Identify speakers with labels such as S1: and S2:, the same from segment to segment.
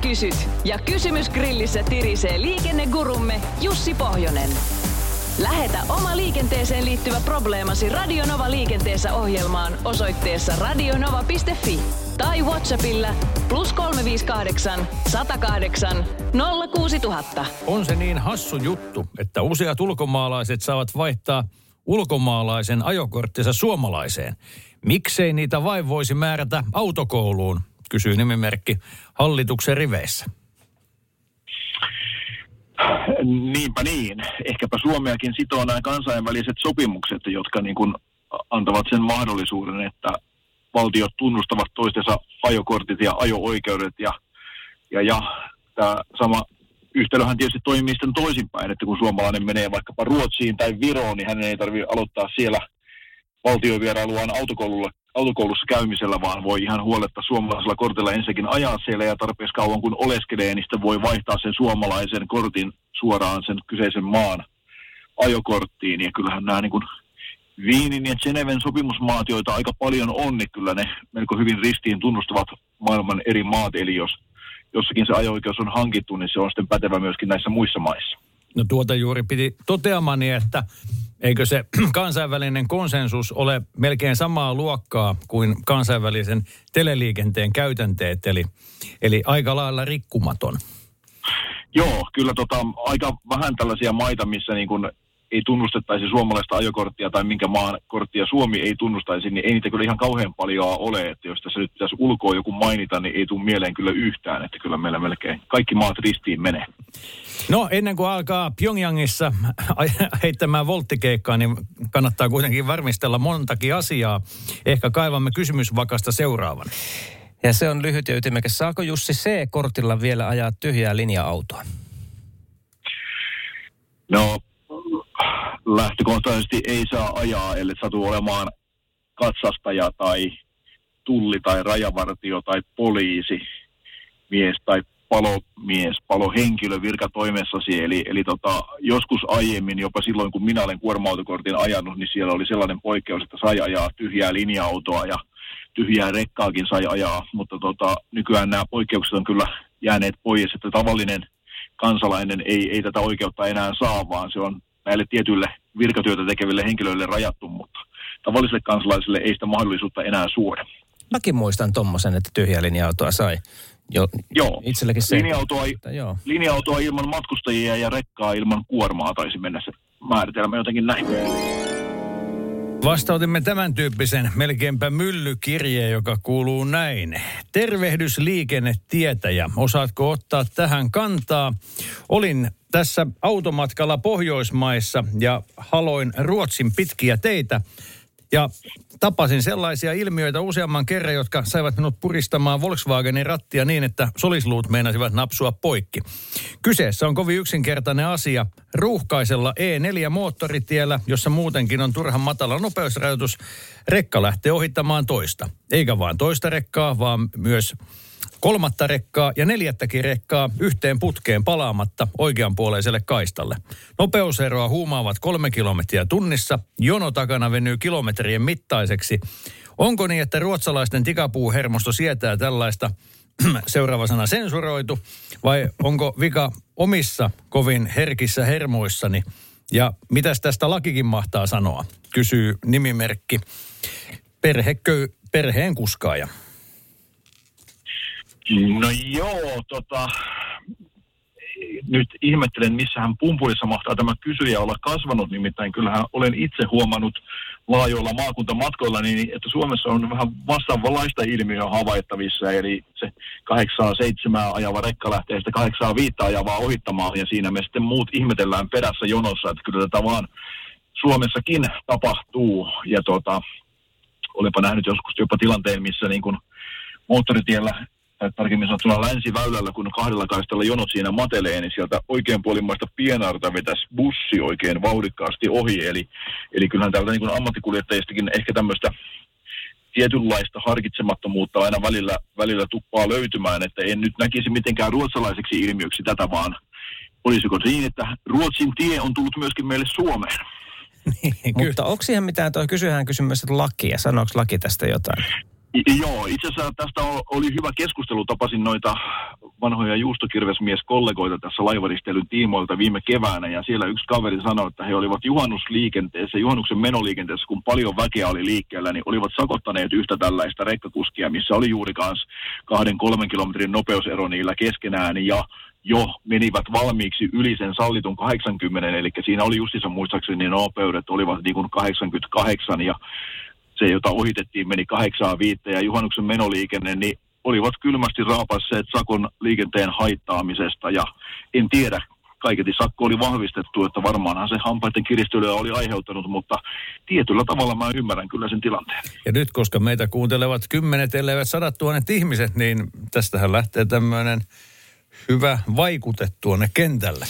S1: Kysyt ja kysymys grillissä tirisee liikennegurumme Jussi Pohjonen. Lähetä oma liikenteeseen liittyvä probleemasi Radionova liikenteessä ohjelmaan osoitteessa radionova.fi tai Whatsappilla plus 358 108 06000.
S2: On se niin hassu juttu, että useat ulkomaalaiset saavat vaihtaa ulkomaalaisen ajokorttinsa suomalaiseen. Miksei niitä vain voisi määrätä autokouluun, kysyy nimimerkki hallituksen riveissä.
S3: Niinpä niin. Ehkäpä Suomeakin sitoo nämä kansainväliset sopimukset, jotka niin kuin antavat sen mahdollisuuden, että valtiot tunnustavat toistensa ajokortit ja ajo-oikeudet ja, ja, ja tämä sama yhtälöhän tietysti toimii sitten toisinpäin, että kun suomalainen menee vaikkapa Ruotsiin tai Viroon, niin hänen ei tarvitse aloittaa siellä valtiovierailuaan autokoululla, autokoulussa käymisellä, vaan voi ihan huoletta suomalaisella kortilla ensinnäkin ajaa siellä ja tarpeeksi kauan kun oleskelee, niin sitten voi vaihtaa sen suomalaisen kortin suoraan sen kyseisen maan ajokorttiin. Ja kyllähän nämä niin kuin Viinin ja Geneven sopimusmaat, joita aika paljon on, niin kyllä ne melko hyvin ristiin tunnustavat maailman eri maat. Eli jos jossakin se ajo-oikeus on hankittu, niin se on sitten pätevä myöskin näissä muissa maissa.
S2: No tuota juuri piti toteamani, että eikö se kansainvälinen konsensus ole melkein samaa luokkaa kuin kansainvälisen teleliikenteen käytänteet, eli, eli aika lailla rikkumaton.
S3: Joo, kyllä tota, aika vähän tällaisia maita, missä niin kun ei tunnustettaisi suomalaista ajokorttia tai minkä maan korttia Suomi ei tunnustaisi, niin ei niitä kyllä ihan kauhean paljon ole. Että jos tässä nyt pitäisi ulkoa joku mainita, niin ei tule mieleen kyllä yhtään, että kyllä meillä melkein kaikki maat ristiin menee.
S2: No ennen kuin alkaa Pyongyangissa heittämään volttikeikkaa, niin kannattaa kuitenkin varmistella montakin asiaa. Ehkä kaivamme kysymysvakasta seuraavan.
S4: Ja se on lyhyt ja ytimekäs. Saako Jussi C-kortilla vielä ajaa tyhjää linja-autoa?
S3: No lähtökohtaisesti ei saa ajaa, ellei satu olemaan katsastaja tai tulli tai rajavartio tai poliisi, mies tai palomies, palohenkilö virkatoimessasi. Eli, eli tota, joskus aiemmin, jopa silloin kun minä olen kuorma-autokortin ajanut, niin siellä oli sellainen poikkeus, että sai ajaa tyhjää linja-autoa ja tyhjää rekkaakin sai ajaa. Mutta tota, nykyään nämä poikkeukset on kyllä jääneet pois, että tavallinen kansalainen ei, ei tätä oikeutta enää saa, vaan se on näille tietyille virkatyötä tekeville henkilöille rajattu, mutta tavallisille kansalaisille ei sitä mahdollisuutta enää suoda.
S4: Mäkin muistan tuommoisen, että tyhjä linja-autoa sai. Jo,
S3: joo,
S4: itselläkin se,
S3: linja-autoa, että, joo. linja-autoa ilman matkustajia ja rekkaa ilman kuormaa taisi mennä se määritelmä jotenkin näin.
S2: Vastautimme tämän tyyppisen melkeinpä myllykirje, joka kuuluu näin. Tervehdys liikennetietäjä. Osaatko ottaa tähän kantaa? Olin tässä automatkalla Pohjoismaissa ja haloin Ruotsin pitkiä teitä. Ja tapasin sellaisia ilmiöitä useamman kerran, jotka saivat minut puristamaan Volkswagenin rattia niin, että solisluut meinasivat napsua poikki. Kyseessä on kovin yksinkertainen asia. Ruuhkaisella E4-moottoritiellä, jossa muutenkin on turhan matala nopeusrajoitus, rekka lähtee ohittamaan toista. Eikä vain toista rekkaa, vaan myös kolmatta rekkaa ja neljättäkin rekkaa yhteen putkeen palaamatta oikeanpuoleiselle kaistalle. Nopeuseroa huumaavat kolme kilometriä tunnissa, jono takana venyy kilometrien mittaiseksi. Onko niin, että ruotsalaisten tikapuuhermosto sietää tällaista seuraava sana sensuroitu, vai onko vika omissa kovin herkissä hermoissani? Ja mitäs tästä lakikin mahtaa sanoa, kysyy nimimerkki perhekö, perheen kuskaaja.
S3: No joo, tota, nyt ihmettelen, missähän pumpulissa mahtaa tämä kysyjä olla kasvanut, nimittäin kyllähän olen itse huomannut laajoilla maakuntamatkoilla, niin että Suomessa on vähän vastaavanlaista ilmiöä havaittavissa, eli se 807 ajava rekka lähtee sitä 805 ajavaa ohittamaan, ja siinä me sitten muut ihmetellään perässä jonossa, että kyllä tätä vaan Suomessakin tapahtuu, ja tota, olenpa nähnyt joskus jopa tilanteen, missä niin kuin moottoritiellä tai tarkemmin sanottuna länsiväylällä, kun kahdella kaistalla jonot siinä matelee, niin sieltä oikein puolimmaista pienarta vetäisi bussi oikein vauhdikkaasti ohi. Eli, eli kyllähän täältä niin ammattikuljettajistakin ehkä tämmöistä tietynlaista harkitsemattomuutta aina välillä, välillä tuppaa löytymään, että en nyt näkisi mitenkään ruotsalaiseksi ilmiöksi tätä, vaan olisiko niin, että Ruotsin tie on tullut myöskin meille Suomeen.
S4: Niin, Mutta onko siihen mitään, tuo kysyhän kysymys, että lakia, sanooko laki tästä jotain?
S3: Joo, itse asiassa tästä oli hyvä keskustelu. Tapasin noita vanhoja juustokirvesmies-kollegoita tässä laivaristelyn tiimoilta viime keväänä. Ja siellä yksi kaveri sanoi, että he olivat juhannusliikenteessä, juhannuksen menoliikenteessä, kun paljon väkeä oli liikkeellä, niin olivat sakottaneet yhtä tällaista rekkakuskia, missä oli juuri kanssa kahden kolmen kilometrin nopeusero niillä keskenään. Ja jo menivät valmiiksi yli sen sallitun 80, eli siinä oli justissa muistaakseni nopeudet olivat niin kuin 88 ja se, jota ohitettiin, meni 8 viitteen ja juhannuksen menoliikenne, niin olivat kylmästi raapasseet sakon liikenteen haittaamisesta ja en tiedä, kaiketi sakko oli vahvistettu, että varmaanhan se hampaiden kiristelyä oli aiheuttanut, mutta tietyllä tavalla mä ymmärrän kyllä sen tilanteen.
S2: Ja nyt, koska meitä kuuntelevat kymmenet, elleivät sadat tuhannet ihmiset, niin tästähän lähtee tämmöinen hyvä vaikute tuonne kentälle.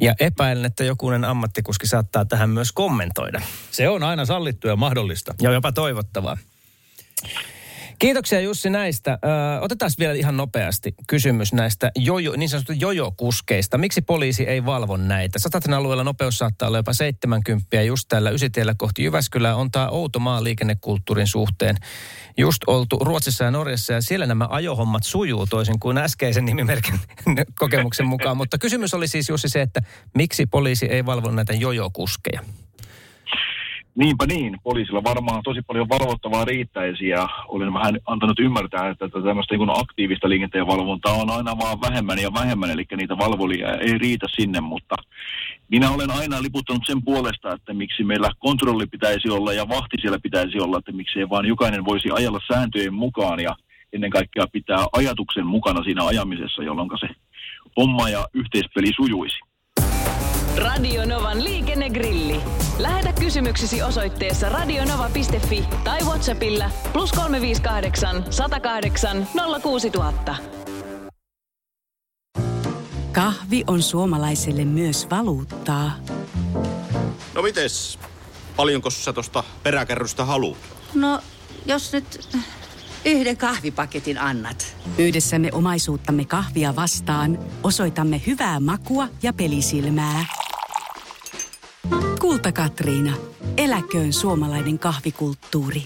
S4: Ja epäilen, että jokunen ammattikuski saattaa tähän myös kommentoida.
S2: Se on aina sallittu ja mahdollista.
S4: Ja jopa toivottavaa. Kiitoksia Jussi näistä. Ö, otetaan vielä ihan nopeasti kysymys näistä jojo, niin sanotusta jojo-kuskeista. Miksi poliisi ei valvo näitä? Sataten alueella nopeus saattaa olla jopa 70 just täällä Ysitiellä kohti Jyväskylää. On tämä outo maa liikennekulttuurin suhteen. Just oltu Ruotsissa ja Norjassa ja siellä nämä ajohommat sujuu toisin kuin äskeisen nimimerkin kokemuksen mukaan. Mutta kysymys oli siis Jussi se, että miksi poliisi ei valvo näitä jojo-kuskeja?
S3: Niinpä niin, poliisilla varmaan tosi paljon valvottavaa riittäisi ja olen vähän antanut ymmärtää, että tämmöistä niin aktiivista liikenteen valvontaa on aina vaan vähemmän ja vähemmän, eli niitä valvolia ei riitä sinne, mutta minä olen aina liputtanut sen puolesta, että miksi meillä kontrolli pitäisi olla ja vahti siellä pitäisi olla, että miksi ei vaan jokainen voisi ajalla sääntöjen mukaan ja ennen kaikkea pitää ajatuksen mukana siinä ajamisessa, jolloin se homma ja yhteispeli sujuisi.
S1: Radio Novan liikennegrilli. Lähetä kysymyksesi osoitteessa radionova.fi tai Whatsappilla plus 358 108 06000.
S5: Kahvi on suomalaiselle myös valuuttaa.
S6: No mites? Paljonko sä tosta peräkärrystä haluat?
S7: No, jos nyt yhden kahvipaketin annat.
S5: Yhdessämme omaisuuttamme kahvia vastaan osoitamme hyvää makua ja pelisilmää. Kulta Katriina. Eläköön suomalainen kahvikulttuuri.